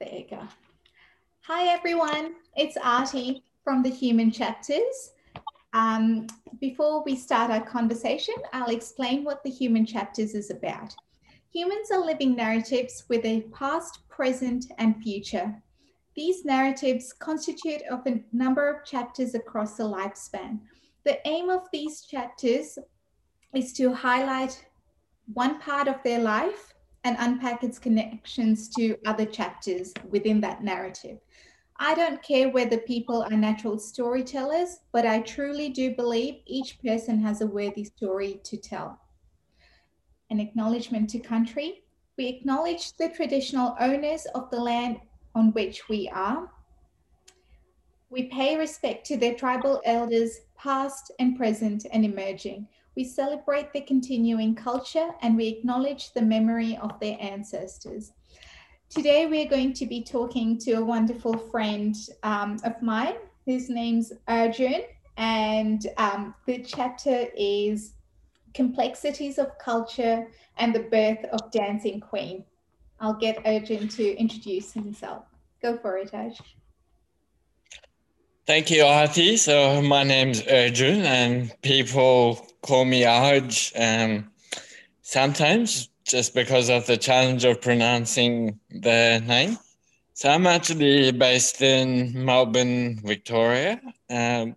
There you go. Hi, everyone. It's Artie from the Human Chapters. Um, before we start our conversation, I'll explain what the Human Chapters is about. Humans are living narratives with a past, present, and future. These narratives constitute of a number of chapters across the lifespan. The aim of these chapters is to highlight one part of their life and unpack its connections to other chapters within that narrative. I don't care whether people are natural storytellers, but I truly do believe each person has a worthy story to tell. An acknowledgement to country. We acknowledge the traditional owners of the land on which we are. We pay respect to their tribal elders, past and present and emerging. We celebrate the continuing culture and we acknowledge the memory of their ancestors. Today, we're going to be talking to a wonderful friend um, of mine. His name's Arjun, and um, the chapter is Complexities of Culture and the Birth of Dancing Queen. I'll get Arjun to introduce himself. Go for it, Arj. Thank you, Arti. So my name's Arjun, and people call me Arj um, sometimes just because of the challenge of pronouncing the name. So I'm actually based in Melbourne, Victoria. Um,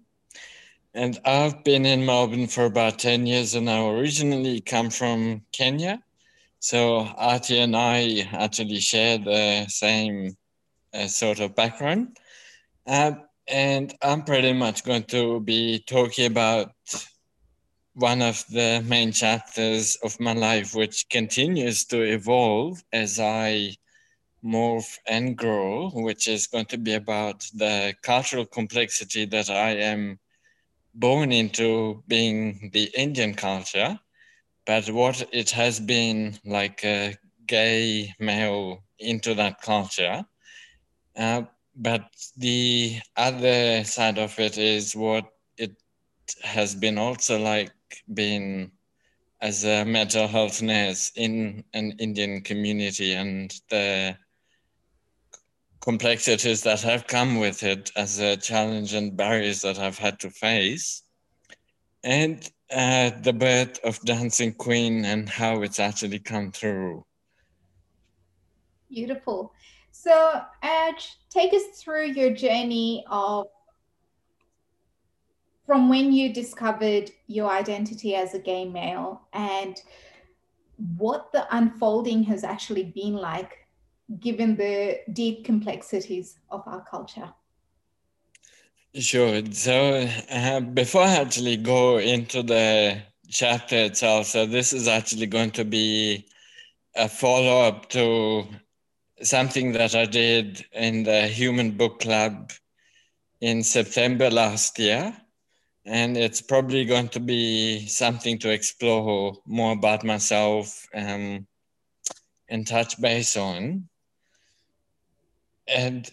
and I've been in Melbourne for about 10 years and I originally come from Kenya. So Arti and I actually share the same uh, sort of background. Uh, and I'm pretty much going to be talking about one of the main chapters of my life, which continues to evolve as I morph and grow, which is going to be about the cultural complexity that I am born into being the Indian culture, but what it has been like a gay male into that culture. Uh, but the other side of it is what it has been also like been as a mental health nurse in an Indian community and the complexities that have come with it as a challenge and barriers that I've had to face. And uh, the birth of Dancing Queen and how it's actually come through. Beautiful. So, Arj, take us through your journey of from when you discovered your identity as a gay male and what the unfolding has actually been like given the deep complexities of our culture. Sure. So uh, before I actually go into the chapter itself, so this is actually going to be a follow up to something that I did in the Human Book Club in September last year and it's probably going to be something to explore more about myself um, and touch base on. And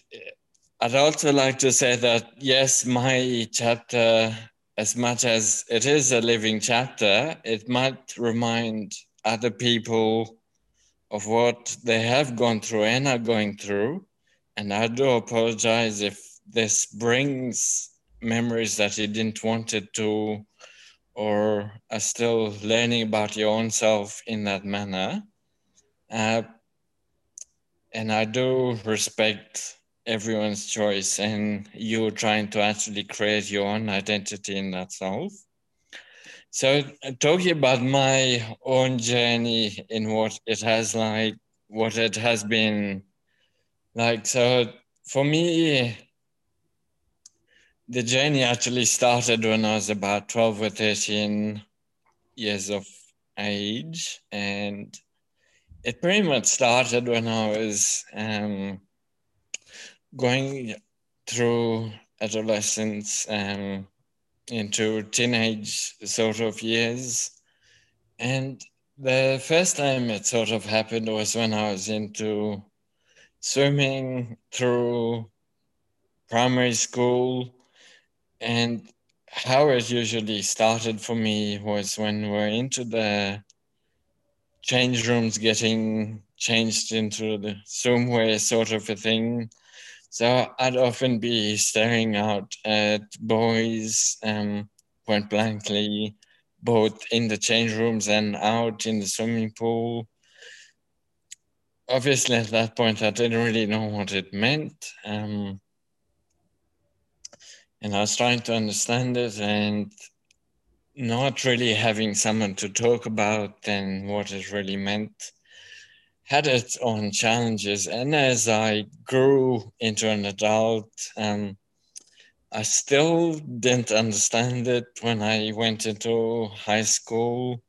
I'd also like to say that, yes, my chapter, as much as it is a living chapter, it might remind other people of what they have gone through and are going through. And I do apologize if this brings memories that you didn't want it to or are still learning about your own self in that manner. Uh, and I do respect everyone's choice and you trying to actually create your own identity in that self. So talking about my own journey in what it has like, what it has been like. So for me, the journey actually started when I was about 12 or 13 years of age. And it pretty much started when I was um, going through adolescence um, into teenage sort of years. And the first time it sort of happened was when I was into swimming through primary school and how it usually started for me was when we're into the change rooms getting changed into the way sort of a thing. So I'd often be staring out at boys um, point blankly, both in the change rooms and out in the swimming pool. Obviously, at that point, I didn't really know what it meant. Um, and I was trying to understand it and not really having someone to talk about and what it really meant had its own challenges. And as I grew into an adult, um, I still didn't understand it when I went into high school.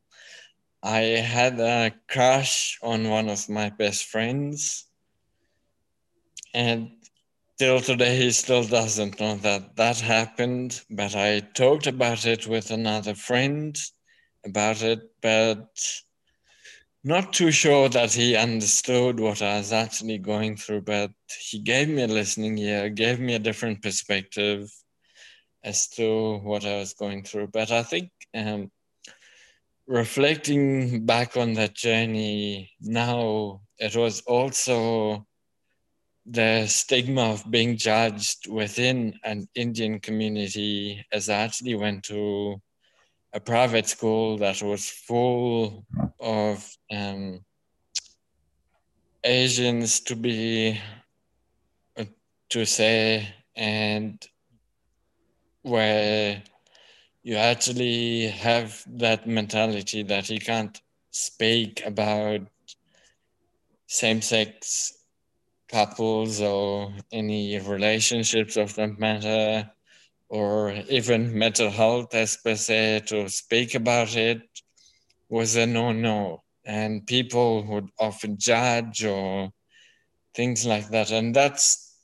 I had a crush on one of my best friends. And till today, he still doesn't know that that happened. But I talked about it with another friend about it, but not too sure that he understood what I was actually going through, but he gave me a listening ear, gave me a different perspective as to what I was going through. But I think um, reflecting back on that journey now, it was also the stigma of being judged within an Indian community as I actually went to a private school that was full of um, Asians to be uh, to say and where you actually have that mentality that you can't speak about same-sex couples or any relationships of that matter or even mental health as per se to speak about it was a no-no. And people would often judge or things like that. And that's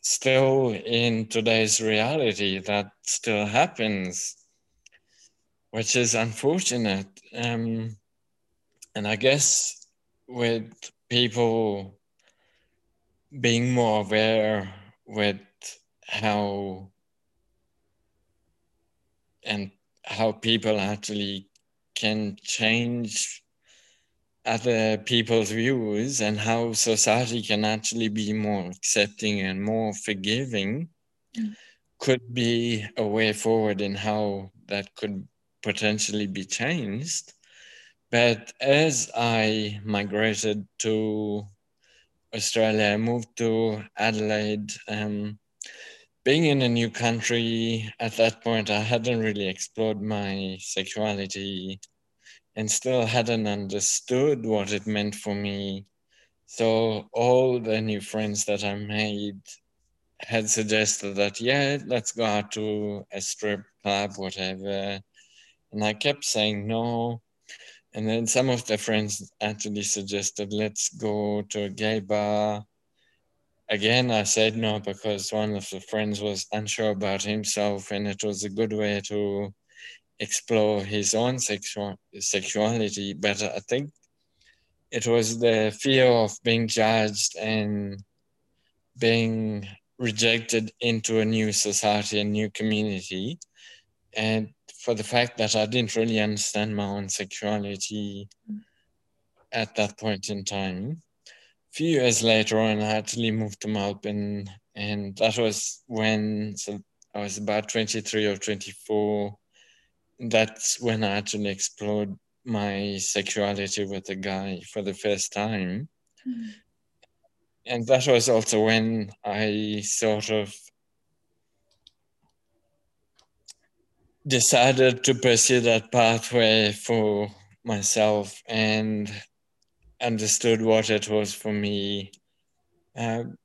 still in today's reality. That still happens which is unfortunate. Um, and i guess with people being more aware with how and how people actually can change other people's views and how society can actually be more accepting and more forgiving mm. could be a way forward in how that could potentially be changed. But as I migrated to Australia, I moved to Adelaide. Um, being in a new country at that point, I hadn't really explored my sexuality and still hadn't understood what it meant for me. So all the new friends that I made had suggested that, yeah, let's go out to a strip club, whatever. And I kept saying no. And then some of the friends actually suggested, let's go to a gay bar again, I said no because one of the friends was unsure about himself, and it was a good way to explore his own sexual sexuality. But I think it was the fear of being judged and being rejected into a new society, a new community, and for the fact that I didn't really understand my own sexuality at that point in time A few years later on, I actually moved to Melbourne, and that was when so I was about 23 or 24. That's when I actually explored my sexuality with a guy for the first time. Mm-hmm. And that was also when I sort of decided to pursue that pathway for myself and understood what it was for me. Um,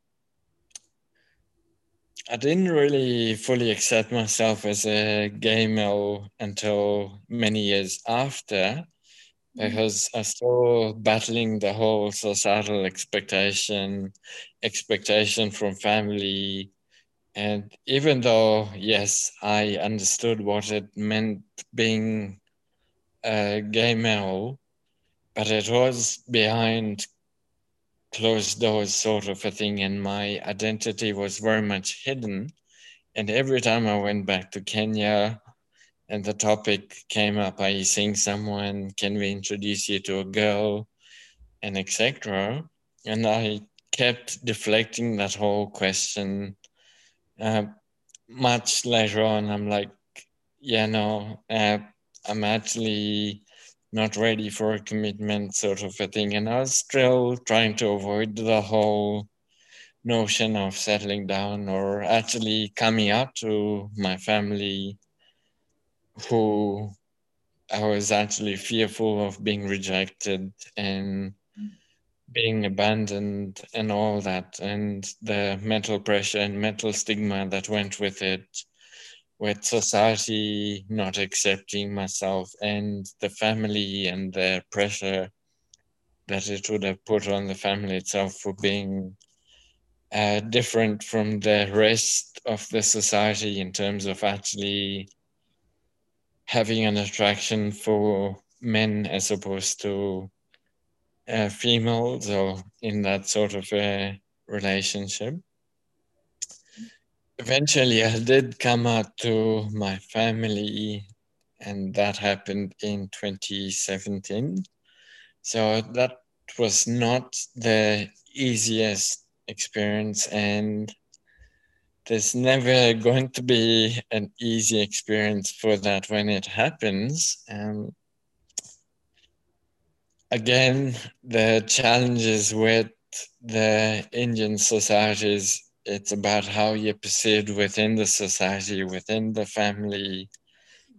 I didn't really fully accept myself as a gay male until many years after, mm-hmm. because I was still battling the whole societal expectation, expectation from family. And even though, yes, I understood what it meant being a gay male, but it was behind closed doors sort of a thing and my identity was very much hidden and every time i went back to kenya and the topic came up are you seeing someone can we introduce you to a girl and etc. And I kept deflecting that whole question. Uh, much later on, I'm like, yeah, no, uh, I'm actually not ready for a commitment, sort of a thing. And I was still trying to avoid the whole notion of settling down or actually coming out to my family who I was actually fearful of being rejected and being abandoned and all that, and the mental pressure and mental stigma that went with it, with society not accepting myself and the family and the pressure that it would have put on the family itself for being uh, different from the rest of the society in terms of actually having an attraction for men as opposed to uh, females or in that sort of a relationship. Eventually, I did come out to my family, and that happened in 2017. So that was not the easiest experience, and there's never going to be an easy experience for that when it happens. Um, again, the challenges with the Indian societies, it's about how you're perceived within the society, within the family,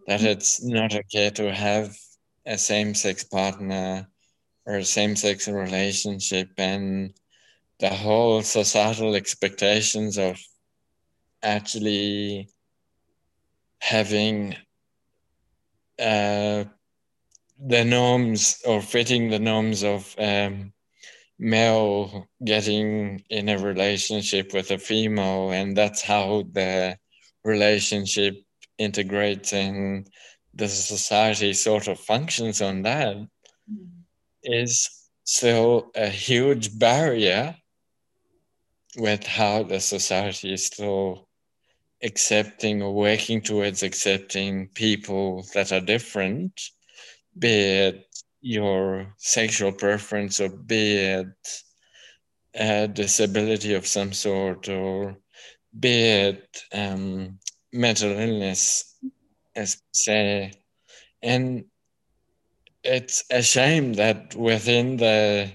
that it's not okay to have a same sex partner or a same sex relationship, and the whole societal expectations of actually having uh, the norms or fitting the norms of um, male getting in a relationship with a female, and that's how the relationship integrates and the society sort of functions on that, mm-hmm. is still a huge barrier with how the society is still accepting or working towards accepting people that are different be it your sexual preference or be it a disability of some sort or be it um, mental illness, as say. And it's a shame that within the,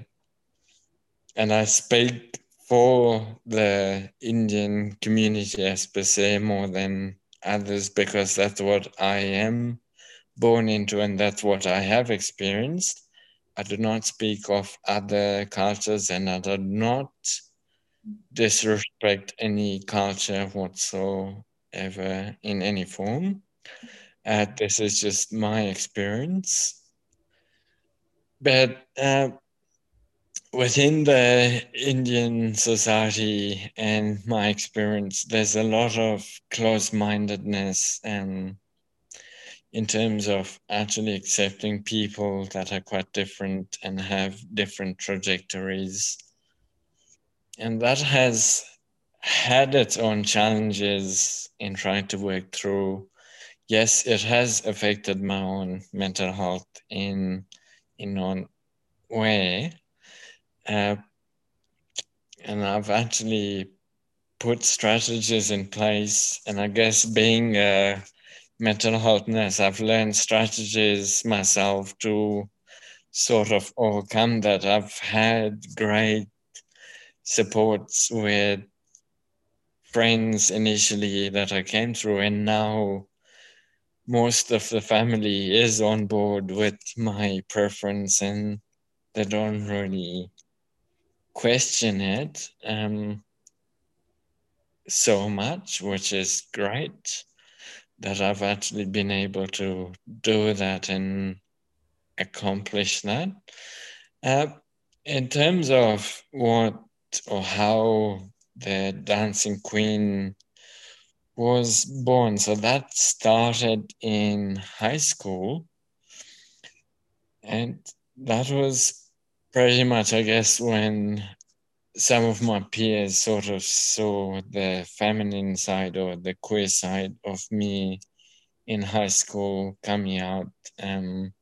and I speak for the Indian community as per se more than others because that's what I am born into, and that's what I have experienced. I do not speak of other cultures, and I do not disrespect any culture whatsoever in any form. Uh, this is just my experience. But uh, within the Indian society and my experience, there's a lot of close mindedness and in terms of actually accepting people that are quite different and have different trajectories. And that has had its own challenges in trying to work through. Yes, it has affected my own mental health in in one way. Uh, and I've actually put strategies in place. And I guess being a mental health nurse. I've learned strategies myself to sort of overcome that. I've had great supports with friends initially that I came through, and now most of the family is on board with my preference and they don't really question it um, so much, which is great that I've actually been able to do that and accomplish that. Uh, in terms of what or how the Dancing Queen was born, so that started in high school. And that was pretty much, I guess, when some of my peers sort of saw the feminine side or the queer side of me in high school coming out. Um,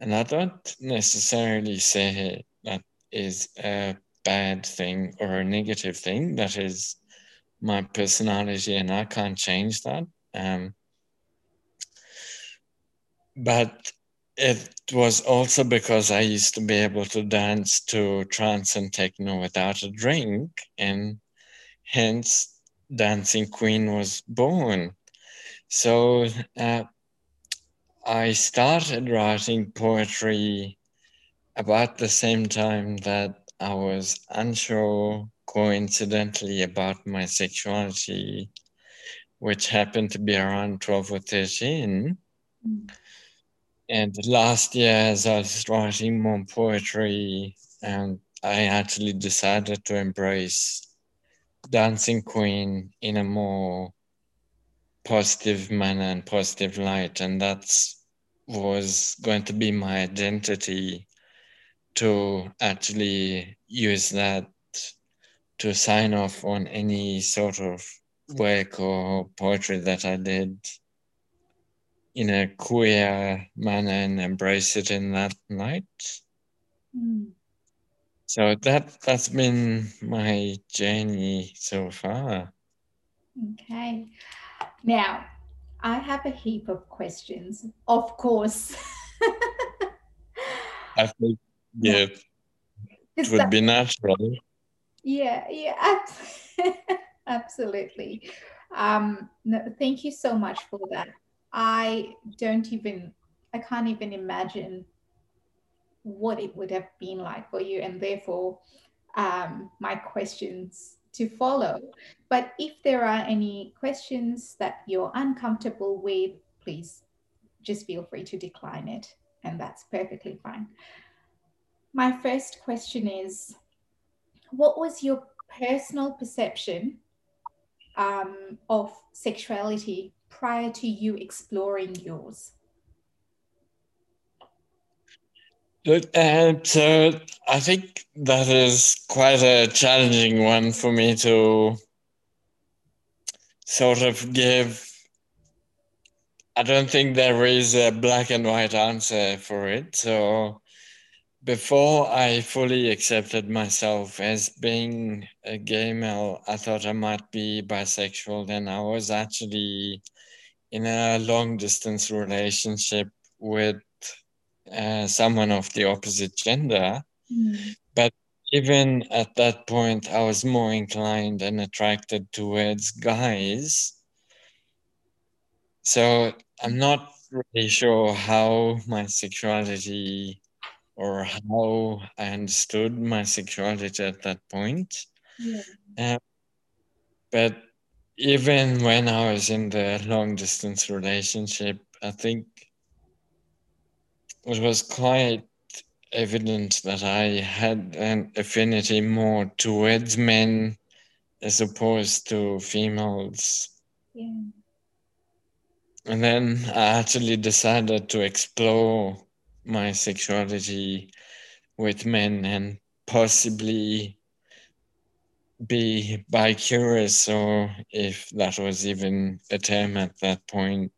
and I don't necessarily say that is a bad thing or a negative thing. That is my personality, and I can't change that. Um, but it was also because I used to be able to dance to trance and techno without a drink, and hence Dancing Queen was born. So uh, I started writing poetry about the same time that I was unsure, coincidentally, about my sexuality, which happened to be around 12 or 13. Mm. And last year, as I was writing more poetry, and I actually decided to embrace Dancing Queen in a more positive manner and positive light. And that was going to be my identity to actually use that to sign off on any sort of work or poetry that I did in a queer manner and embrace it in that light. Mm. So that that's been my journey so far. Okay. Now, I have a heap of questions, of course. I think yeah, it would that, be natural. Yeah, yeah, absolutely. Um, no, thank you so much for that. I don't even, I can't even imagine what it would have been like for you, and therefore, um, my questions to follow. But if there are any questions that you're uncomfortable with, please just feel free to decline it, and that's perfectly fine. My first question is What was your personal perception um, of sexuality prior to you exploring yours? Look, and I think that is quite a challenging one for me to sort of give. I don't think there is a black and white answer for it. So before I fully accepted myself as being a gay male, I thought I might be bisexual. Then I was actually in a long distance relationship with uh, someone of the opposite gender. Mm. But even at that point, I was more inclined and attracted towards guys. So I'm not really sure how my sexuality or how I understood my sexuality at that point. Yeah. Uh, but even when I was in the long distance relationship, I think it was quite evident that I had an affinity more towards men as opposed to females. Yeah. And then I actually decided to explore my sexuality with men and possibly be bi-curious or if that was even a term at that point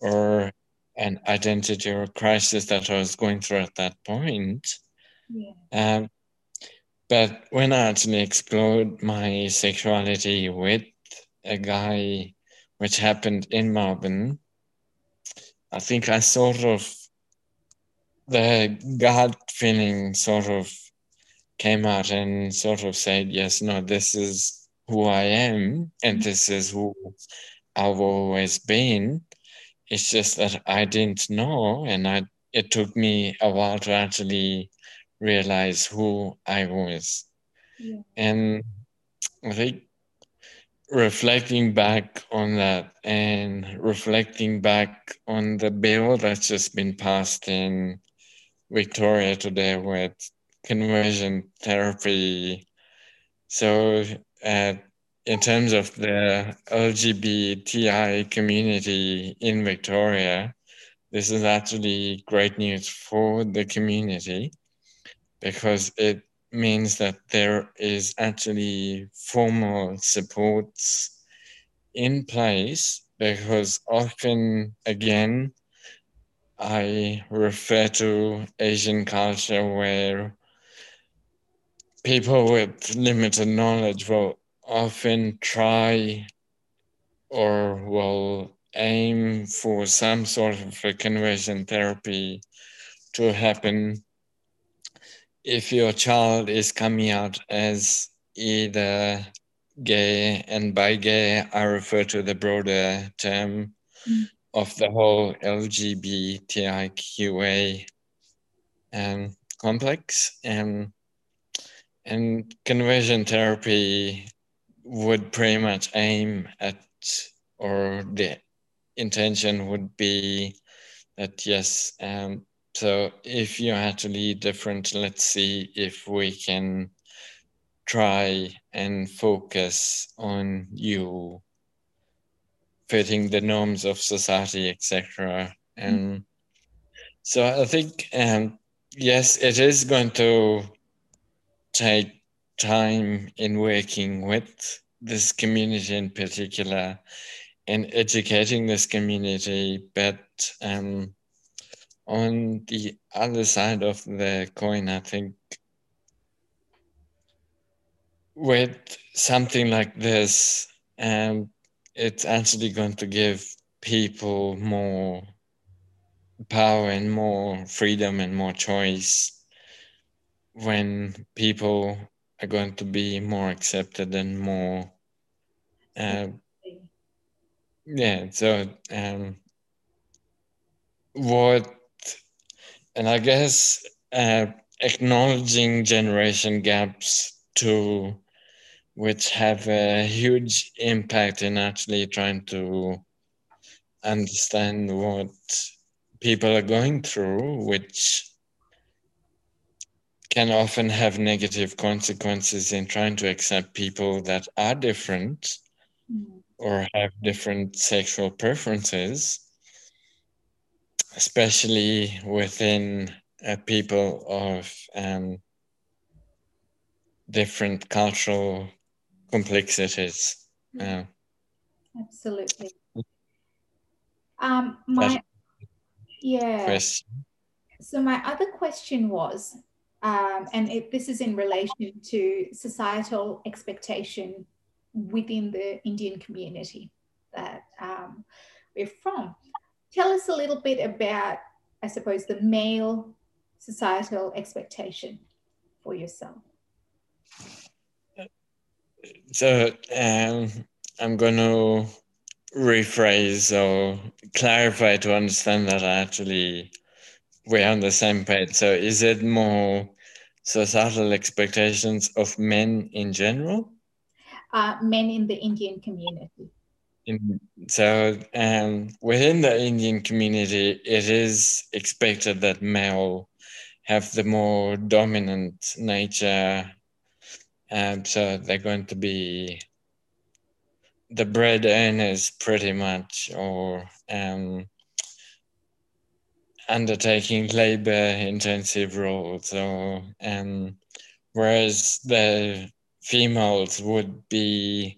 or an identity or crisis that I was going through at that point. Yeah. Um, but when I actually explored my sexuality with a guy, which happened in Melbourne, I think I sort of, the gut feeling sort of came out and sort of said, yes, no, this is who I am and mm-hmm. this is who I've always been. It's just that I didn't know, and I it took me a while to actually realize who I was. Yeah. And I think reflecting back on that and reflecting back on the bill that's just been passed in Victoria today with conversion therapy. So uh, in terms of the LGBTI community in Victoria, this is actually great news for the community because it means that there is actually formal supports in place because often again I refer to Asian culture where people with limited knowledge will often try or will aim for some sort of a conversion therapy to happen if your child is coming out as either gay and by gay I refer to the broader term mm. of the whole LGBTIQA um, complex and and conversion therapy would pretty much aim at or the intention would be that yes um, so if you had to lead different let's see if we can try and focus on you fitting the norms of society etc and mm-hmm. so i think um, yes it is going to take time in working with this community in particular and educating this community. But um, on the other side of the coin, I think with something like this, um, it's actually going to give people more power and more freedom and more choice when people are going to be more accepted and more uh, yeah so um what and i guess uh, acknowledging generation gaps too which have a huge impact in actually trying to understand what people are going through which can often have negative consequences in trying to accept people that are different mm-hmm. or have different sexual preferences, especially within uh, people of um, different cultural complexities. Uh, Absolutely. Um, my yeah. Question. So my other question was um, and it, this is in relation to societal expectation within the Indian community that um, we're from. Tell us a little bit about, I suppose, the male societal expectation for yourself. So um, I'm going to rephrase or clarify to understand that I actually we're on the same page. So is it more societal expectations of men in general? Uh, men in the Indian community. In, so um, within the Indian community, it is expected that male have the more dominant nature. Um, so they're going to be the bread earners pretty much, or um, undertaking labor intensive roles so um, whereas the females would be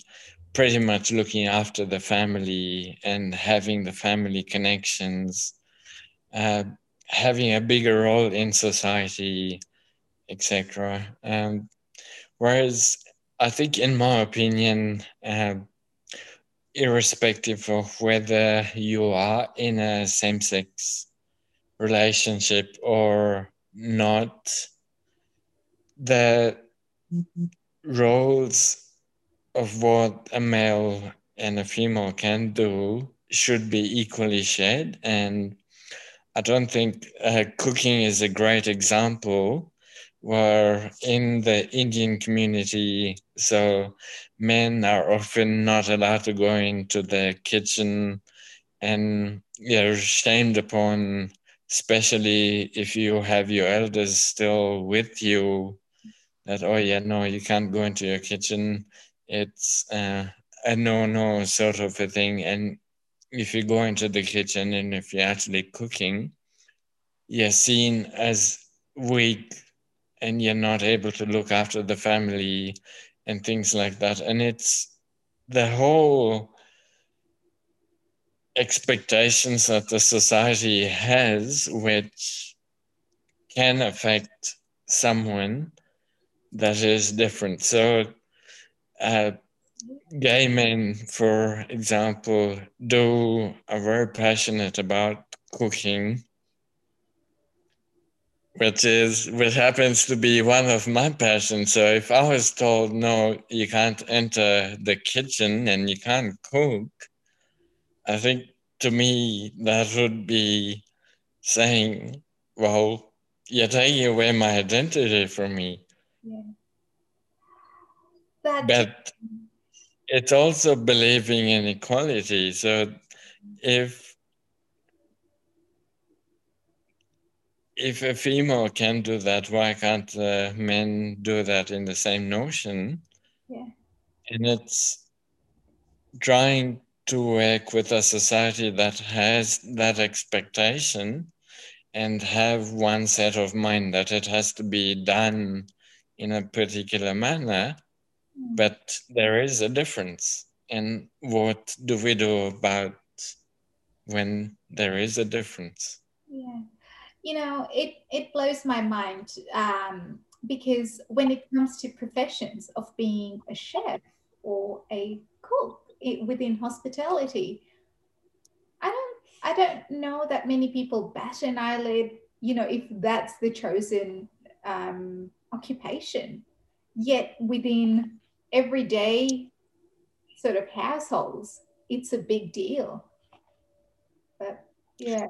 pretty much looking after the family and having the family connections uh, having a bigger role in society etc um, whereas i think in my opinion uh, irrespective of whether you are in a same-sex relationship or not, the roles of what a male and a female can do should be equally shared. And I don't think uh, cooking is a great example where in the Indian community, so men are often not allowed to go into the kitchen and they're shamed upon especially if you have your elders still with you that oh yeah no you can't go into your kitchen. It's uh, a no no sort of a thing. And if you go into the kitchen and if you're actually cooking you're seen as weak and you're not able to look after the family and things like that. And it's the whole expectations that the society has, which can affect someone that is different. So, uh, gay men, for example, do are very passionate about cooking, which is which happens to be one of my passions. So if I was told no, you can't enter the kitchen and you can't cook, I think to me that would be saying, well, you're taking away my identity from me. Yeah. That but it's also believing in equality. So if if a female can do that, why can't uh, men do that in the same notion? Yeah. And it's trying to work with a society that has that expectation and have one set of mind that it has to be done in a particular manner Mm. but there is a difference. And what do we do about when there is a difference? Yeah. You know, it, it blows my mind um, because when it comes to professions of being a chef or a cook within hospitality, I don't I don't know that many people bat an eyelid, you know, if that's the chosen um, occupation. Yet within everyday sort of households, it's a big deal. But yeah.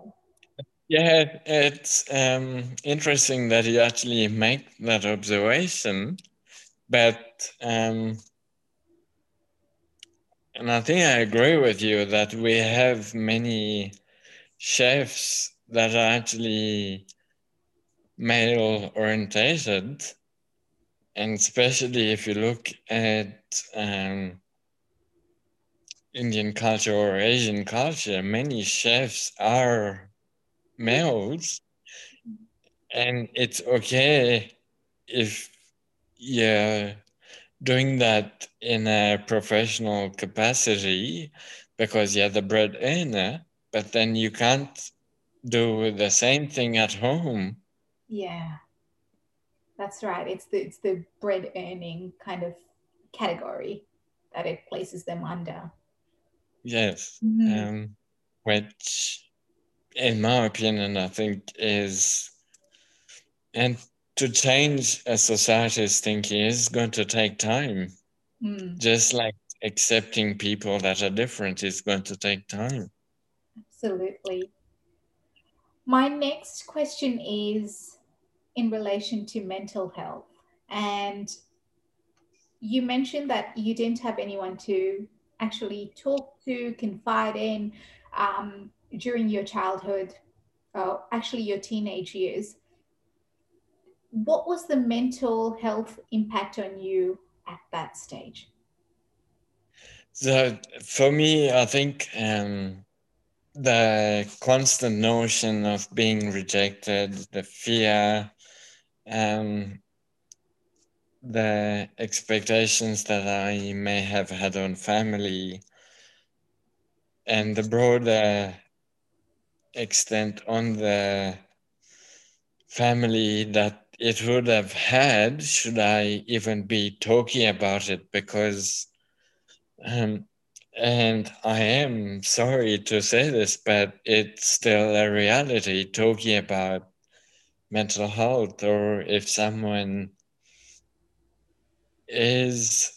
Yeah, it's um, interesting that you actually make that observation, but um, and I think I agree with you that we have many chefs that are actually male orientated and especially if you look at um, Indian culture or Asian culture, many chefs are males, and it's okay if you're doing that in a professional capacity because you're the bread earner, but then you can't do the same thing at home. Yeah. That's right. It's the it's the bread earning kind of category that it places them under. Yes, mm-hmm. um, which, in my opinion, I think is, and to change a society's thinking is going to take time. Mm. Just like accepting people that are different is going to take time. Absolutely. My next question is in relation to mental health. And you mentioned that you didn't have anyone to actually talk to, confide in um, during your childhood, or actually your teenage years. What was the mental health impact on you at that stage? So for me, I think um, the constant notion of being rejected, the fear, um, the expectations that I may have had on family and the broader extent on the family that it would have had should I even be talking about it? Because um, and I am sorry to say this, but it's still a reality talking about mental health or if someone is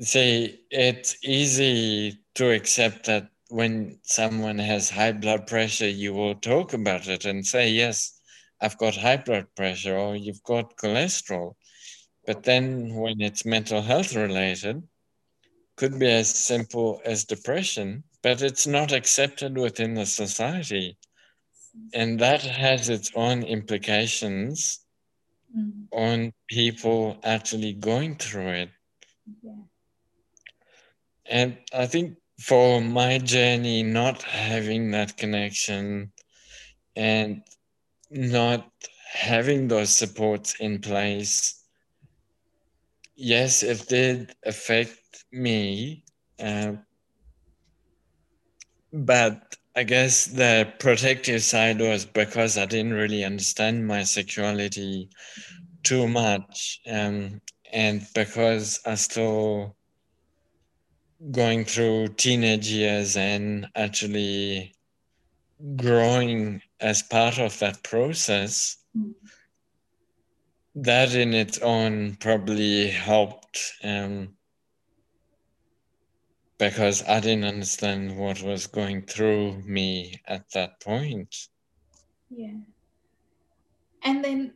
say it's easy to accept that when someone has high blood pressure you will talk about it and say yes i've got high blood pressure or you've got cholesterol but then when it's mental health related could be as simple as depression but it's not accepted within the society and that has its own implications mm. on people actually going through it. Yeah. And I think for my journey, not having that connection and not having those supports in place, yes, it did affect me. Uh, but I guess the protective side was because I didn't really understand my sexuality too much. Um, and because I still going through teenage years and actually growing as part of that process, mm. that in its own probably helped um, because I didn't understand what was going through me at that point. Yeah. And then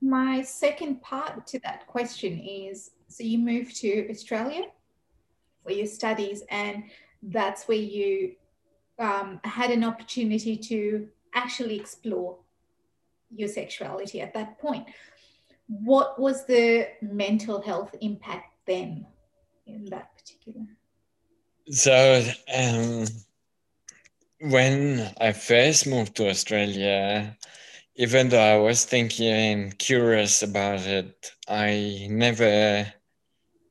my second part to that question is so you moved to Australia for your studies, and that's where you um, had an opportunity to actually explore your sexuality at that point. What was the mental health impact then in that particular? So, um, when I first moved to Australia, even though I was thinking and curious about it, I never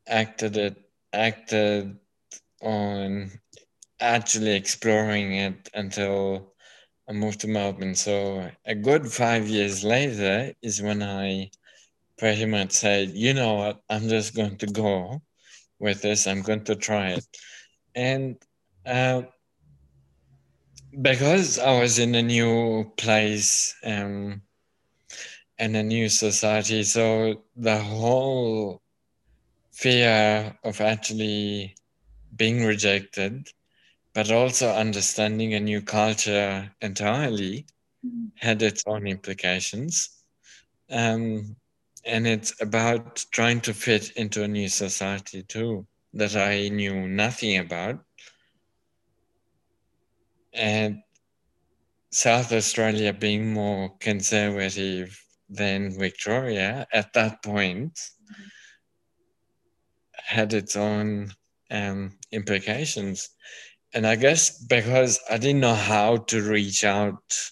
acted it acted on actually exploring it until I moved to Melbourne. So a good five years later is when I pretty much said, you know what, I'm just going to go with this. I'm going to try it. And uh, because I was in a new place um, and a new society, so the whole fear of actually being rejected, but also understanding a new culture entirely mm-hmm. had its own implications. Um, and it's about trying to fit into a new society too that I knew nothing about and South Australia being more conservative than Victoria at that point mm-hmm. had its own um, implications. And I guess because I didn't know how to reach out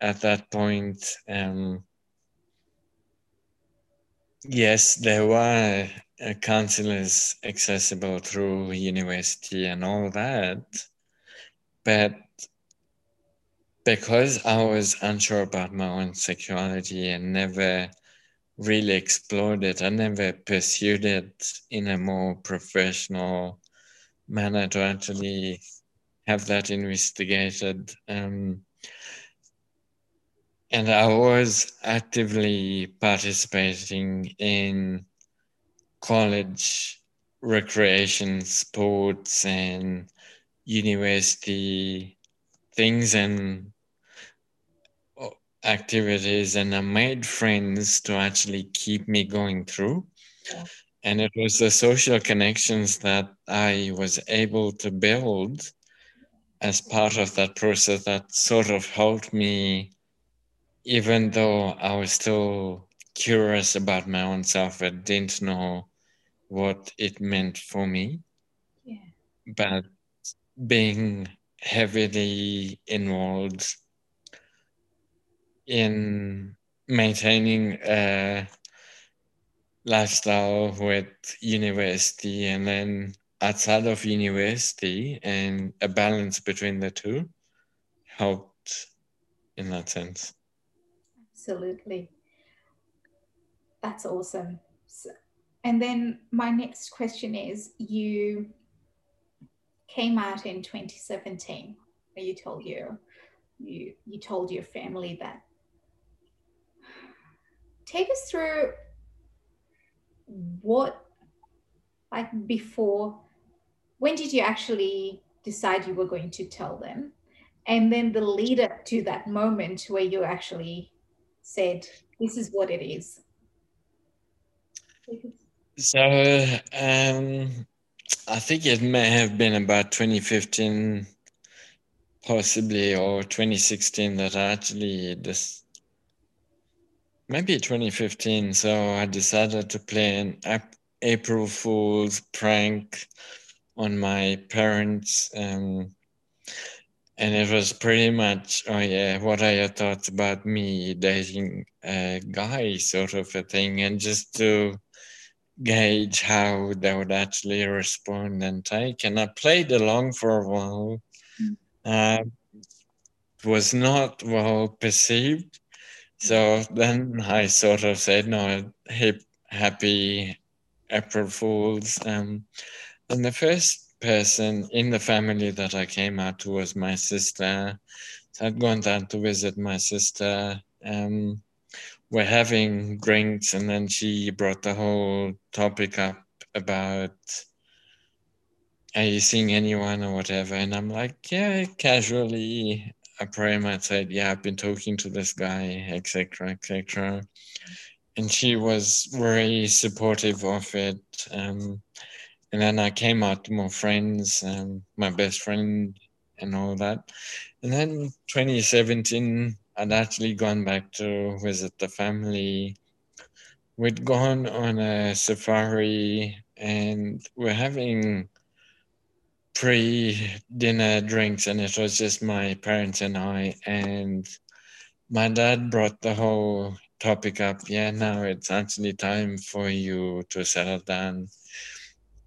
at that point, um, yes, there were uh, counselors accessible through university and all that but because I was unsure about my own sexuality and never really explored it, I never pursued it in a more professional manner to actually have that investigated. Um, and I was actively participating in college recreation sports and university things and uh, activities and I made friends to actually keep me going through. Yeah. And it was the social connections that I was able to build as part of that process that sort of helped me, even though I was still curious about my own self, I didn't know what it meant for me. Yeah. But being heavily involved in maintaining a lifestyle with university and then outside of university and a balance between the two helped in that sense. Absolutely. That's awesome. So, and then my next question is you came out in 2017 where you told your you you told your family that take us through what like before when did you actually decide you were going to tell them? And then the lead up to that moment where you actually said this is what it is. So um I think it may have been about 2015, possibly, or 2016 that I actually this maybe 2015. So I decided to play an April Fool's prank on my parents. Um, and it was pretty much, oh yeah, what are your thoughts about me dating a guy, sort of a thing, and just to gauge how they would actually respond and take. And I played along for a while. Mm. Uh, was not well perceived. So then I sort of said, no, happy April Fools. Um, and the first person in the family that I came out to was my sister. So I'd gone down to visit my sister. Um, we're having drinks, and then she brought the whole topic up about are you seeing anyone or whatever? And I'm like, yeah, casually Much said, yeah, I've been talking to this guy, etc., etc. And she was very supportive of it. Um, and then I came out to more friends, um, my best friend, and all that. And then 2017, I'd actually gone back to visit the family. We'd gone on a safari and we're having pre-dinner drinks and it was just my parents and I and my dad brought the whole topic up. Yeah now it's actually time for you to settle down.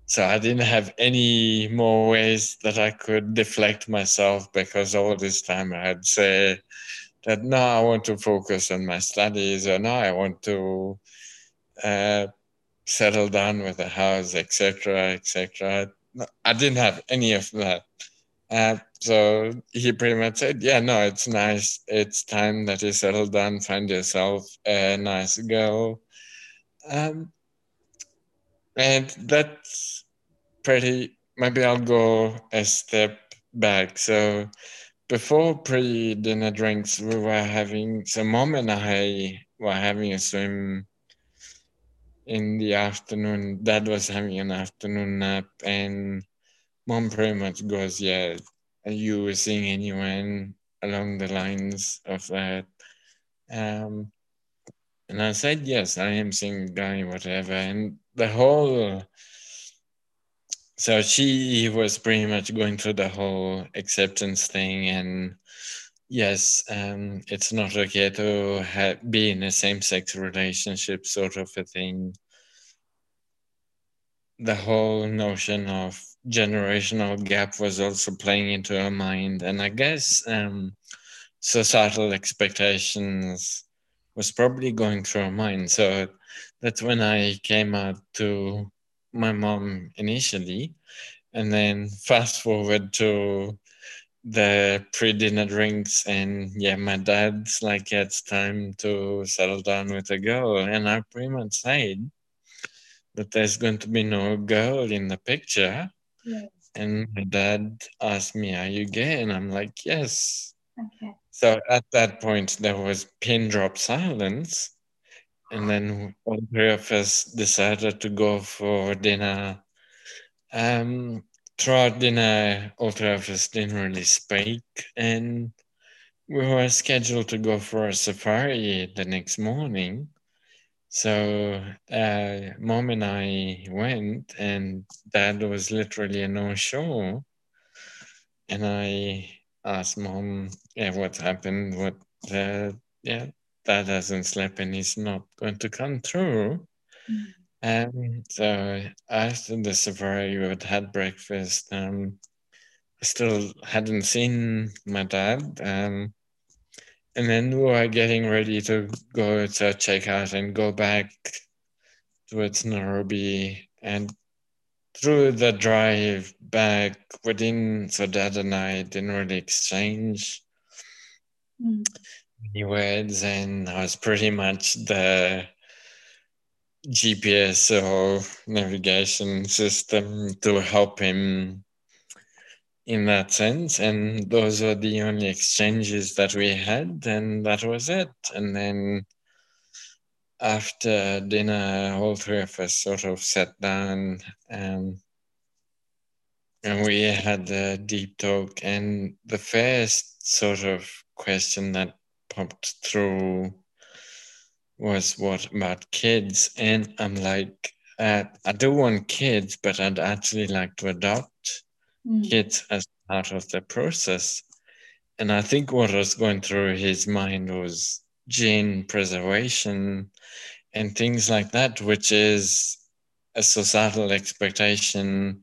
So I didn't have any more ways that I could deflect myself because all this time I'd say that no I want to focus on my studies or no I want to uh, settle down with a house etc etc I didn't have any of that. Uh, so he pretty much said, Yeah, no, it's nice. It's time that you settle down, find yourself a nice girl. Um, and that's pretty, maybe I'll go a step back. So before pre dinner drinks, we were having, so mom and I were having a swim in the afternoon. Dad was having an afternoon nap, and mom pretty much goes, "Yeah, are you seeing anyone along the lines of that?" Um, and I said, "Yes, I am seeing guy, whatever." And the whole so she was pretty much going through the whole acceptance thing and yes um, it's not okay to ha- be in a same-sex relationship sort of a thing. The whole notion of generational gap was also playing into her mind and i guess um, societal expectations was probably going through her mind. So that's when i came out to my mom initially and then fast forward to the pre-dinner drinks and yeah my dad's like yeah, it's time to settle down with a girl. And i pretty much said that there's going to be no girl in the picture. Yes. and my dad asked me are you gay? And i'm like yes. Okay. so at that point there was pin drop silence. And then all three of us decided to go for dinner. Um throughout dinner, all three of us didn't really speak, and we were scheduled to go for a safari the next morning. So, uh, mom and I went, and dad was literally a no show. And I asked mom, yeah, what happened? What, uh, yeah, dad hasn't slept and he's not going to come through. Mm. Um, so after the safari, we had had breakfast. Um, I still hadn't seen my dad. Um, and then we were getting ready to go to check out and go back towards Nairobi. And through the drive back, we didn't, so dad and I didn't really exchange Mm. any words. And I was pretty much the GPS or navigation system to help him in that sense. And those were the only exchanges that we had, and that was it. And then after dinner, all three of us sort of sat down um, and we had a deep talk. And the first sort of question that popped through was what about kids? And I'm like, uh, I do want kids, but I'd actually like to adopt Mm. kids as part of the process. And I think what was going through his mind was gene preservation and things like that, which is a societal expectation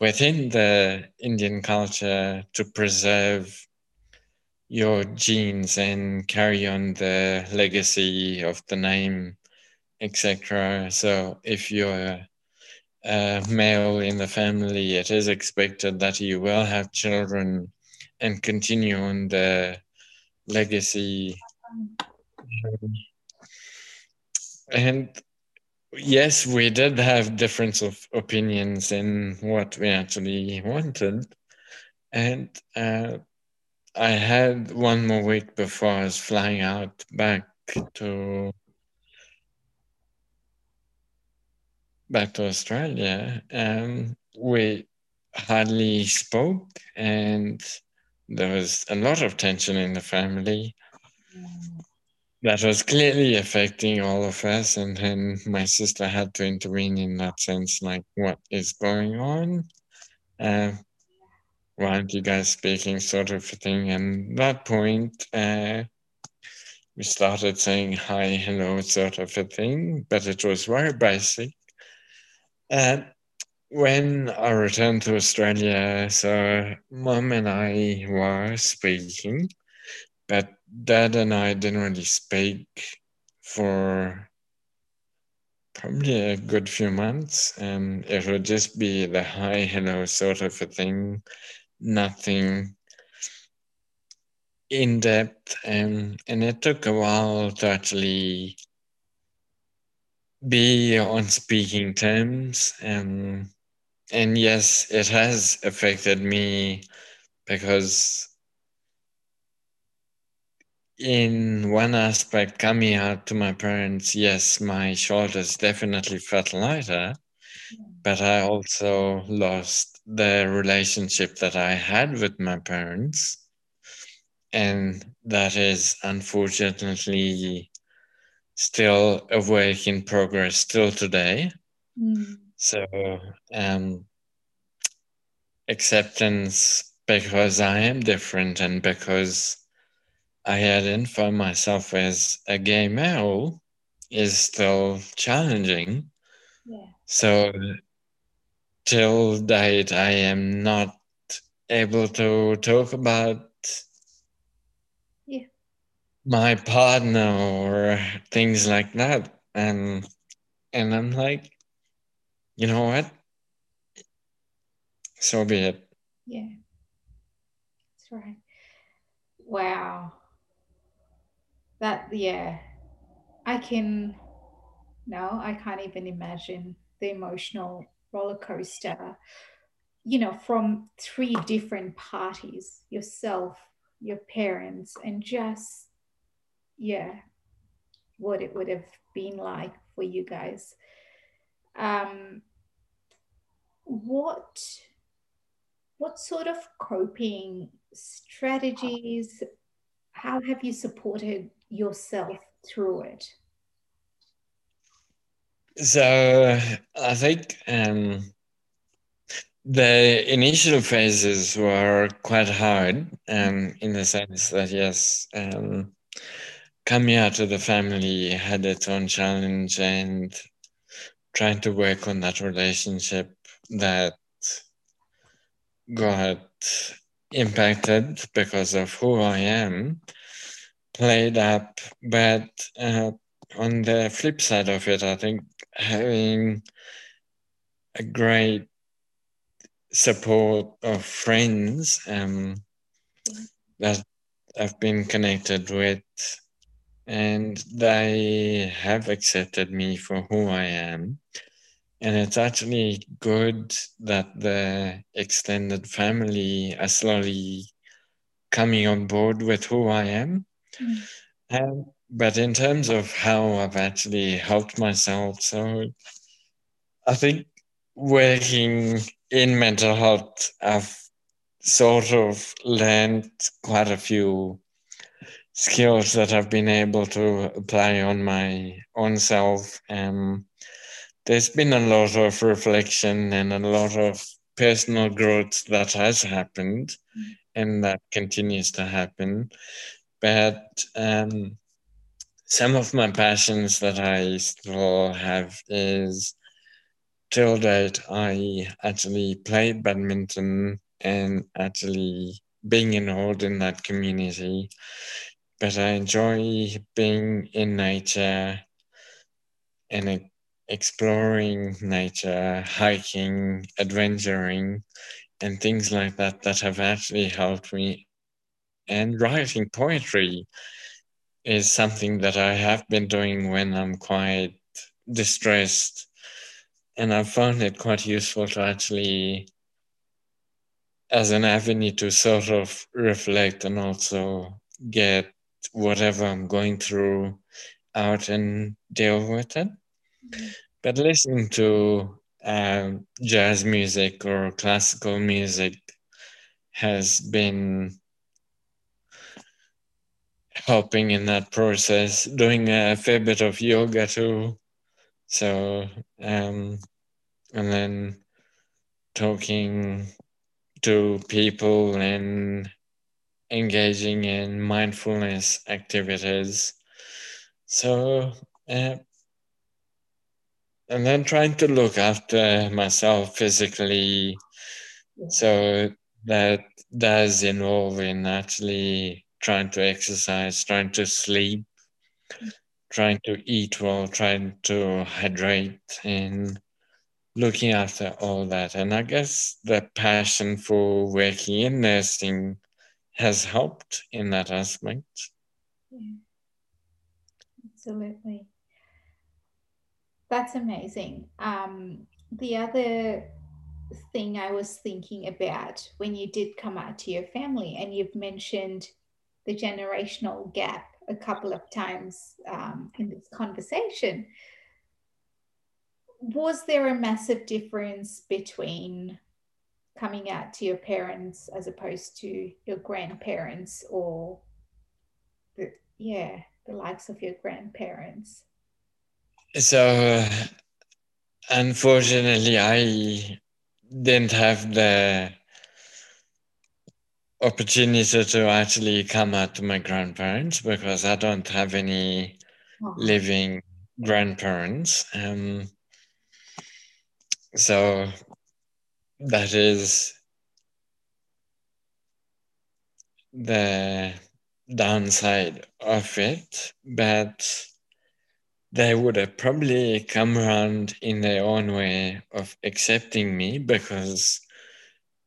within the Indian culture to preserve your genes and carry on the legacy of the name, etc. So if you're a male in the family, it is expected that you will have children and continue on the legacy. And yes, we did have difference of opinions in what we actually wanted. And uh, I had one more week before I was flying out back to back to Australia. Um, we hardly spoke, and there was a lot of tension in the family. That was clearly affecting all of us, and then my sister had to intervene in that sense, like what is going on. Uh, why aren't you guys speaking sort of thing. And that point uh, we started saying hi hello sort of a thing but it was very basic. And when i returned to australia so mom and i were speaking but dad and i didn't really speak for probably a good few months. And it would just be the hi hello sort of a thing nothing in depth and and it took a while to actually be on speaking terms and and yes it has affected me because in one aspect coming out to my parents yes my shoulders definitely felt lighter but i also lost the relationship that I had with my parents. And that is unfortunately still a work in progress still today. Mm. So, um, acceptance because I am different and because I identify myself as a gay male is still challenging. Yeah. So till date, I am not able to talk about yeah. my partner or things like that. And and I'm like, you know what? So be it. Yeah. That's right. Wow. That yeah. I can no, I can't even imagine the emotional roller coaster, you know, from three different parties yourself, your parents, and just, yeah, what it would have been like for you guys. Um, what what sort of coping strategies how have you supported yourself through it so I think um, the initial phases were quite hard um, in the sense that, yes, um, coming out of the family had its own challenge and trying to work on that relationship that got impacted because of who I am played up. But uh, on the flip side of it, I think having a great support of friends um, that I've been connected with, and they have accepted me for who I am. And it's actually good that the extended family are slowly coming on board with who I am. Mm. But in terms of how I've actually helped myself, so I think working in mental health, I've sort of learned quite a few skills that I've been able to apply on my own self. Um, there's been a lot of reflection and a lot of personal growth that has happened mm-hmm. and that continues to happen. But um, some of my passions that I still have is till date I actually played badminton and actually being involved in that community, but I enjoy being in nature and exploring nature, hiking, adventuring, and things like that that have actually helped me. And writing poetry is something that I have been doing when I'm quite distressed. And I've found it quite useful to actually, as an avenue to sort of reflect and also get whatever I'm going through out and deal with it. Mm-hmm. But listening to um, jazz music or classical music has been helping in that process, doing a fair bit of yoga too. So, um, and then talking to people and engaging in mindfulness activities. So, uh, and then trying to look after myself physically. So that does involve in actually trying to exercise, trying to sleep, trying to eat well, trying to hydrate, and looking after all that. And I guess the passion for working in nursing has helped in that aspect. Yeah. Absolutely. That's amazing. Um, the other thing I was thinking about when you did come out to your family, and you've mentioned the generational gap a couple of times um, in this conversation. Was there a massive difference between coming out to your parents as opposed to your grandparents or the, yeah the likes of your grandparents so unfortunately i didn't have the opportunity to actually come out to my grandparents because I don't have any living grandparents. Um, so that is the downside of it, but they would have probably come around in their own way of accepting me because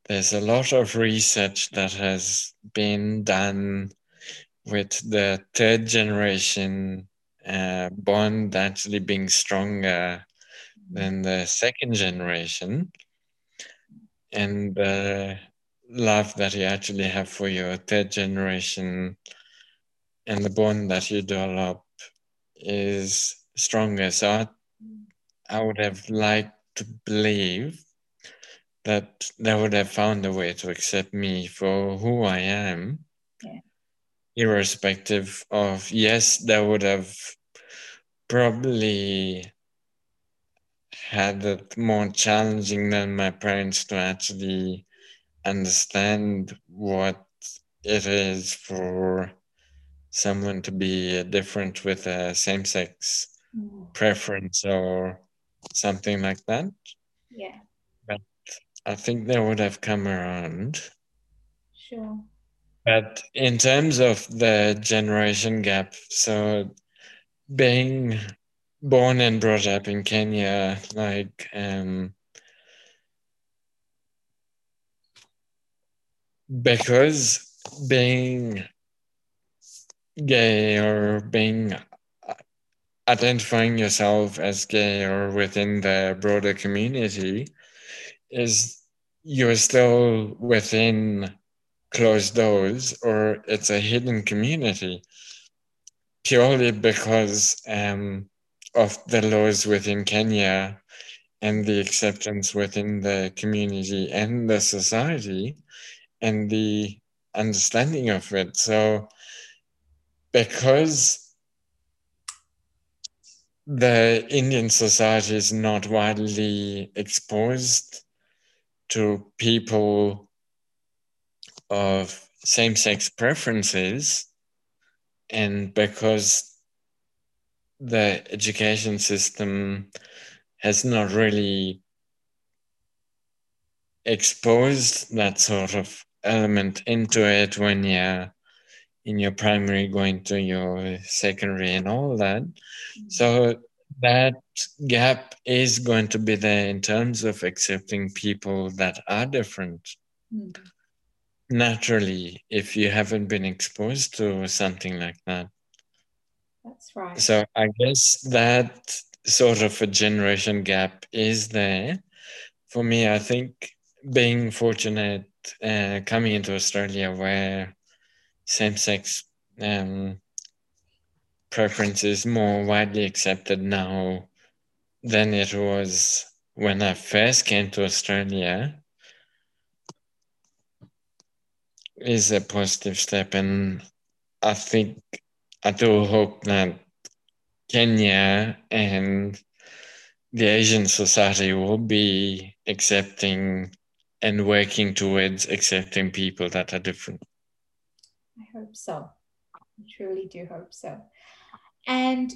there's a lot of research that has been done with the third generation uh, bond actually being stronger than the second generation. And the love that you actually have for your third generation and the bond that you develop is stronger. So I, I would have liked to believe that they would have found a way to accept me for who I am, yeah. irrespective of, yes, they would have probably had it more challenging than my parents to actually understand what it is for someone to be different with a same sex mm. preference or something like that. Yeah. I think they would have come around. Sure. But in terms of the generation gap, so being born and brought up in Kenya, like um, because being gay or being identifying yourself as gay or within the broader community is you're still within closed doors or it's a hidden community purely because um, of the laws within Kenya and the acceptance within the community and the society and the understanding of it. So, because the Indian society is not widely exposed to people of same sex preferences, and because the education system has not really exposed that sort of element into it when you're in your primary going to your secondary and all that. Mm-hmm. So that gap is going to be there in terms of accepting people that are different. Mm-hmm. Naturally, if you haven't been exposed to something like that. That's right. So I guess that sort of a generation gap is there. For me, I think being fortunate uh, coming into Australia where same sex um, preference is more widely accepted now than it was when I first came to Australia is a positive step. And I think I do hope that Kenya and the Asian society will be accepting and working towards accepting people that are different. I hope so. I truly do hope so. And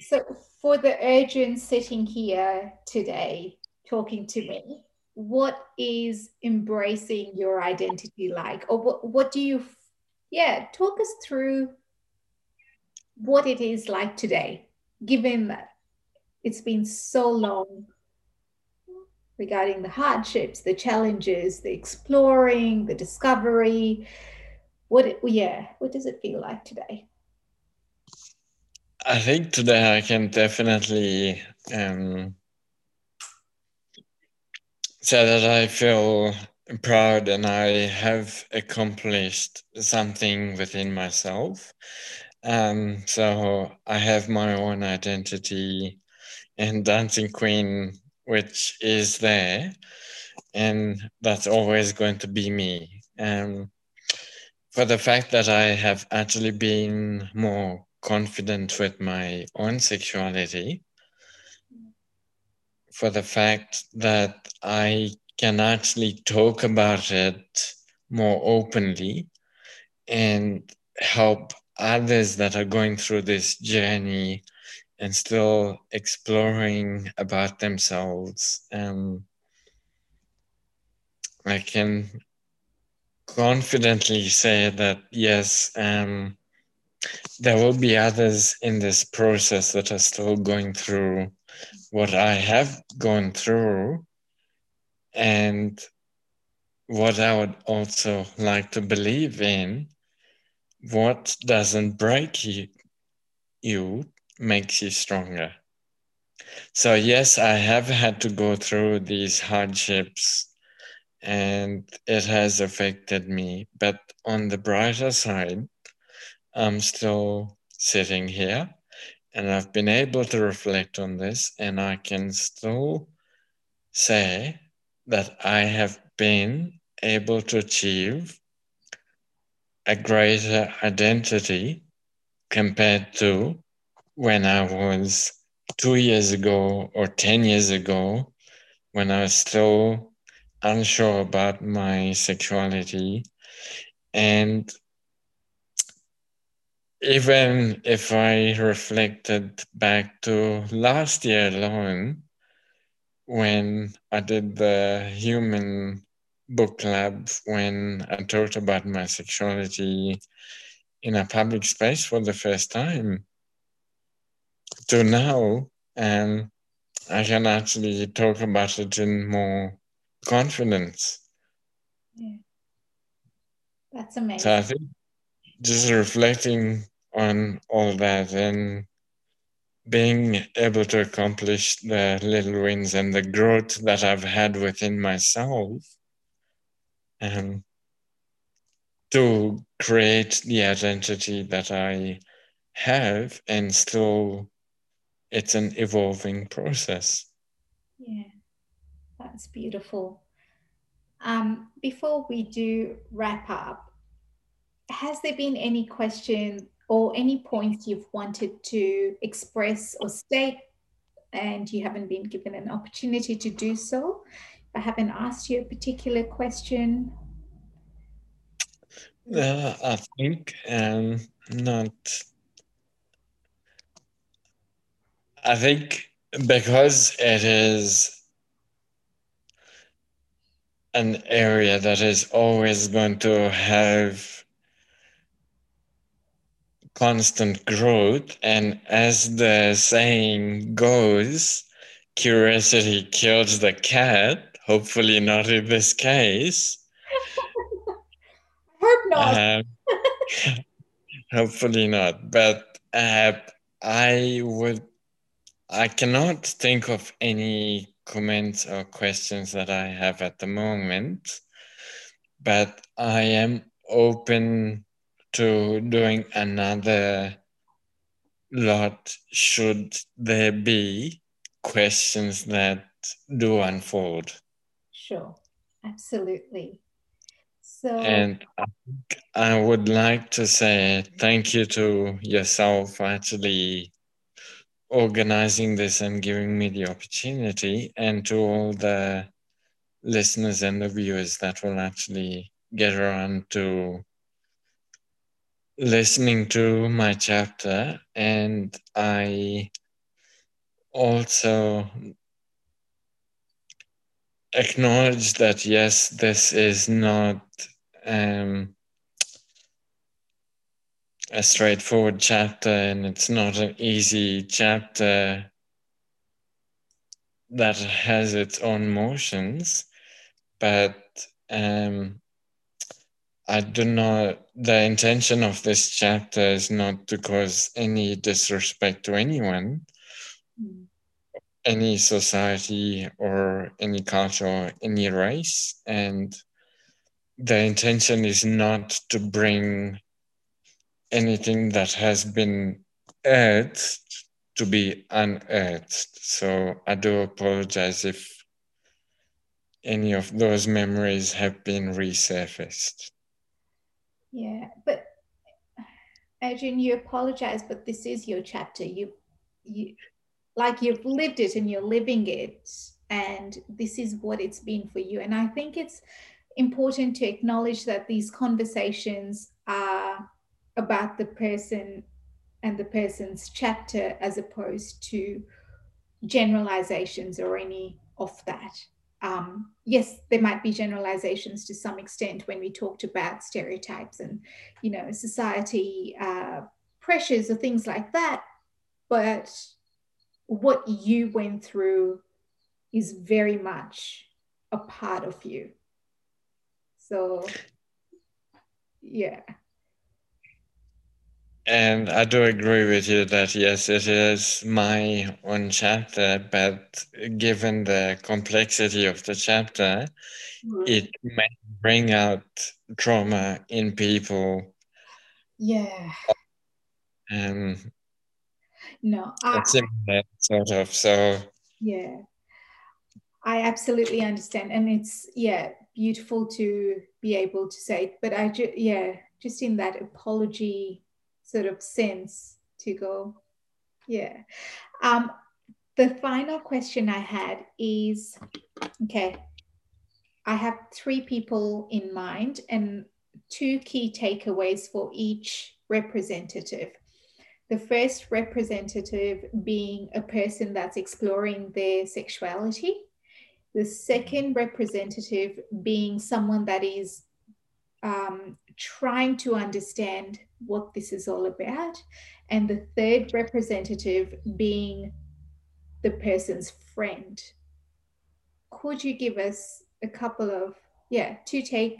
so, for the urgent sitting here today talking to me, what is embracing your identity like? Or what, what do you, yeah, talk us through what it is like today, given that it's been so long regarding the hardships, the challenges, the exploring, the discovery. What, it, yeah, what does it feel like today? I think today I can definitely um, say that I feel proud and I have accomplished something within myself. Um, so I have my own identity and Dancing Queen, which is there, and that's always going to be me. Um, for the fact that I have actually been more confident with my own sexuality, for the fact that I can actually talk about it more openly and help others that are going through this journey and still exploring about themselves. Um, I can confidently say that yes, um, there will be others in this process that are still going through what I have gone through. And what I would also like to believe in what doesn't break you, you makes you stronger. So, yes, I have had to go through these hardships and it has affected me. But on the brighter side, I'm still sitting here and I've been able to reflect on this, and I can still say that I have been able to achieve a greater identity compared to when I was two years ago or 10 years ago, when I was still unsure about my sexuality. And even if I reflected back to last year alone, when I did the human book club, when I talked about my sexuality in a public space for the first time, to now, and I can actually talk about it in more confidence. Yeah. That's amazing. So I think just reflecting on all that and being able to accomplish the little wins and the growth that I've had within myself and to create the identity that I have and still it's an evolving process. Yeah, that's beautiful. Um, before we do wrap up, has there been any question or any points you've wanted to express or state and you haven't been given an opportunity to do so? I haven't asked you a particular question. Uh, I think um, not I think because it is an area that is always going to have constant growth. And as the saying goes, curiosity kills the cat. Hopefully, not in this case. Hope not. Um, hopefully not. But uh, I would, I cannot think of any comments or questions that I have at the moment, but I am open to doing another lot should there be questions that do unfold. Sure, absolutely. So, And I, would like to say thank you to yourself for actually organizing this and giving me the opportunity, and to all the listeners and the viewers that will actually get around to listening to my chapter. And I also acknowledge that, yes, this is not. Um, a straightforward chapter and it's not an easy chapter that has its own motions but um, i do not the intention of this chapter is not to cause any disrespect to anyone any society or any culture or any race and the intention is not to bring anything that has been earthed to be unearthed. So I do apologize if any of those memories have been resurfaced. Yeah, but Adrian, you apologize, but this is your chapter. You, you, like you've lived it and you're living it, and this is what it's been for you. And I think it's important to acknowledge that these conversations are about the person and the person's chapter as opposed to generalizations or any of that. Um, yes, there might be generalizations to some extent when we talked about stereotypes and, you know, society uh, pressures or things like that. But what you went through is very much a part of you. So, yeah. And I do agree with you that yes, it is my own chapter, but given the complexity of the chapter, it may bring out trauma in people. Yeah. Um, No, I, similar sort of. So Yeah. I absolutely understand. And it's, yeah, beautiful to be able to say, it. but I just, yeah, just in that apology sort of sense to go, yeah. Um, the final question I had is okay, I have three people in mind and two key takeaways for each representative. The first representative being a person that's exploring their sexuality. The second representative being someone that is um, trying to understand what this is all about. And the third representative being the person's friend. Could you give us a couple of, yeah, two take,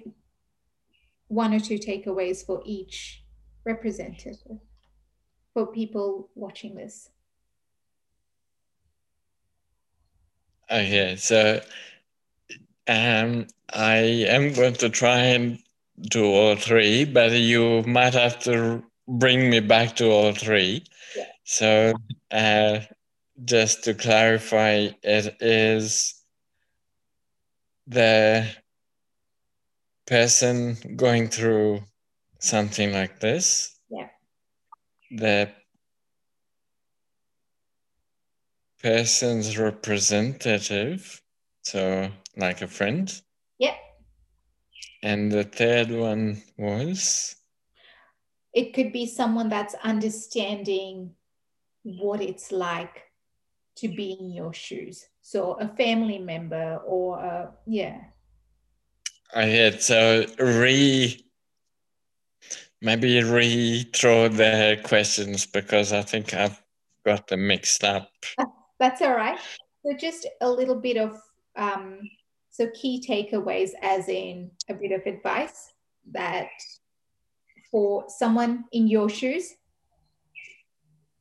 one or two takeaways for each representative for people watching this? Okay, so um, I am going to try and do all three, but you might have to bring me back to all three. Yeah. So, uh, just to clarify, it is the person going through something like this. Yeah. The person's representative, so like a friend. Yep. And the third one was It could be someone that's understanding what it's like to be in your shoes. So a family member or a, yeah. I had so re maybe re-throw the questions because I think I've got them mixed up. That's all right. So just a little bit of um, so key takeaways, as in a bit of advice that for someone in your shoes,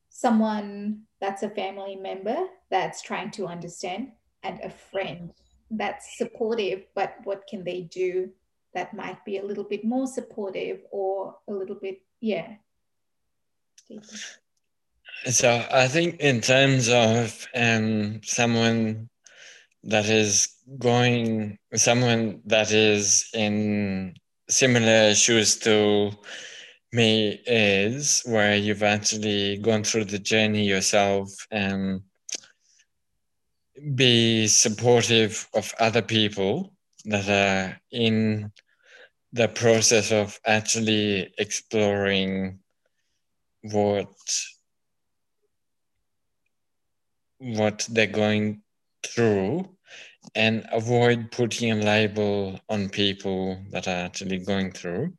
someone that's a family member that's trying to understand, and a friend that's supportive, but what can they do that might be a little bit more supportive or a little bit, yeah. So I think in terms of um, someone that is going, someone that is in similar shoes to me is where you've actually gone through the journey yourself and be supportive of other people that are in the process of actually exploring what what they're going through and avoid putting a label on people that are actually going through.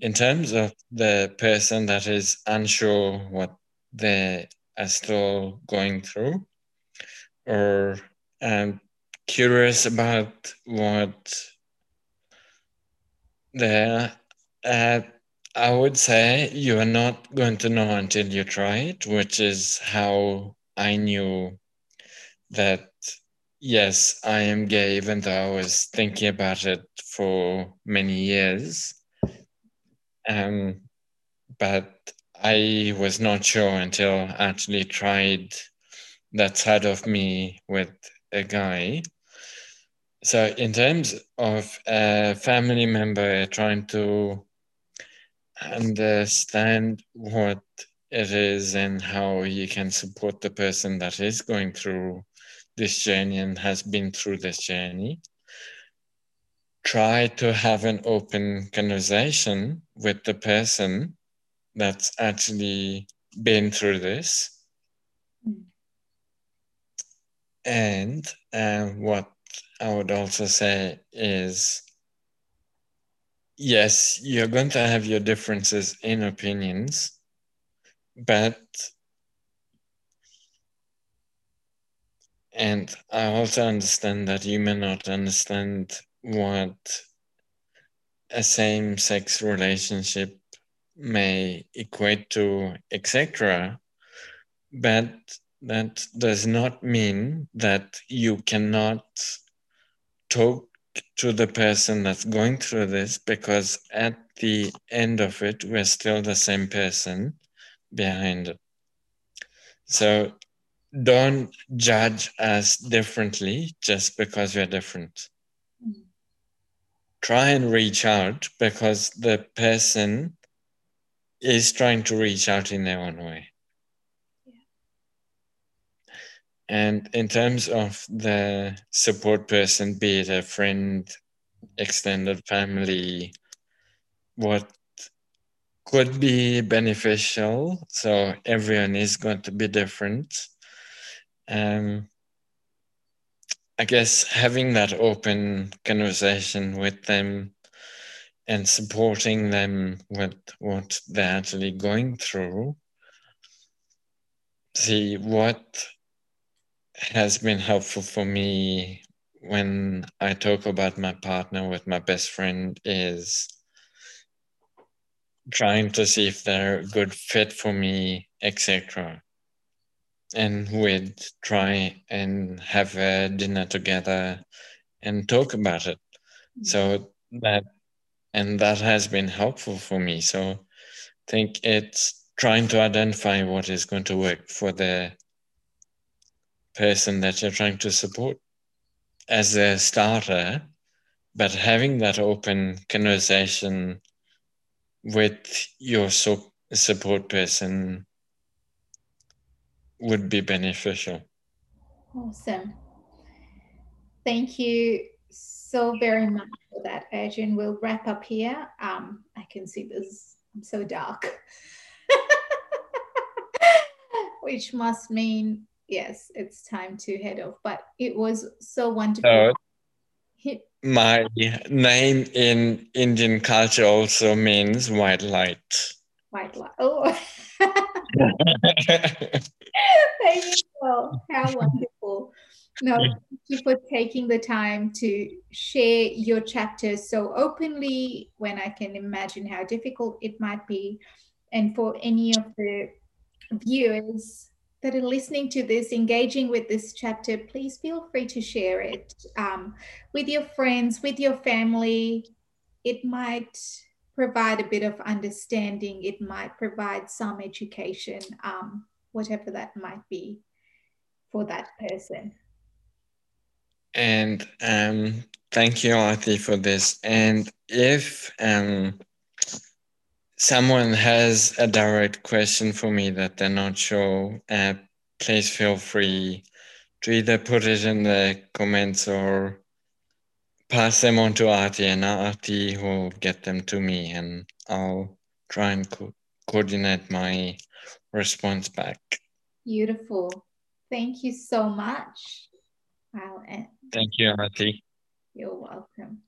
In terms of the person that is unsure what they are still going through or um, curious about what the uh, I would say you are not going to know until you try it, which is how I knew that yes, I am gay, even though I was thinking about it for many years. Um, but I was not sure until I actually tried that side of me with a guy. So, in terms of a family member trying to understand what it is and how you can support the person that is going through this journey and has been through this journey, try to have an open conversation with the person that's actually been through this. And uh, what I would also say is yes, you're going to have your differences in opinions, but and I also understand that you may not understand what a same sex relationship may equate to, etc. But that does not mean that you cannot talk to the person that's going through this because at the end of it, we're still the same person behind it. So don't judge us differently just because we're different. Mm-hmm. Try and reach out because the person is trying to reach out in their own way. And in terms of the support person, be it a friend, extended family, what could be beneficial. So everyone is going to be different. Um, I guess having that open conversation with them and supporting them with what they're actually going through. See what has been helpful for me when I talk about my partner with my best friend is trying to see if they're a good fit for me, etc. And we'd try and have a dinner together and talk about it. Mm-hmm. So that and that has been helpful for me. So I think it's trying to identify what is going to work for the person that you're trying to support as a starter, but having that open conversation with your so- support person would be beneficial. Awesome. Thank you so very much for that, Adrian. We'll wrap up here. Um, I can see this, I'm so dark. Which must mean yes, it's time to head off. But it was so wonderful. my name in Indian culture also means white light. White light. Oh. Thank you. How wonderful. No, thank you for taking the time to share your chapters so openly when I can imagine how difficult it might be. And for any of the viewers that are listening to this, engaging with this chapter, please feel free to share it um, with your friends, with your family. It might provide a bit of understanding, it might provide some education, um, whatever that might be for that person. And um, thank you, Arj, for this. And if um, someone has a direct question for me that they're not sure, uh, please feel free to either put it in the comments or pass them on to Arj, and Arj will get them to me, and I'll try and co- coordinate my response back. Beautiful. Thank you so much. I'll end. Thank you, Arj. You're welcome.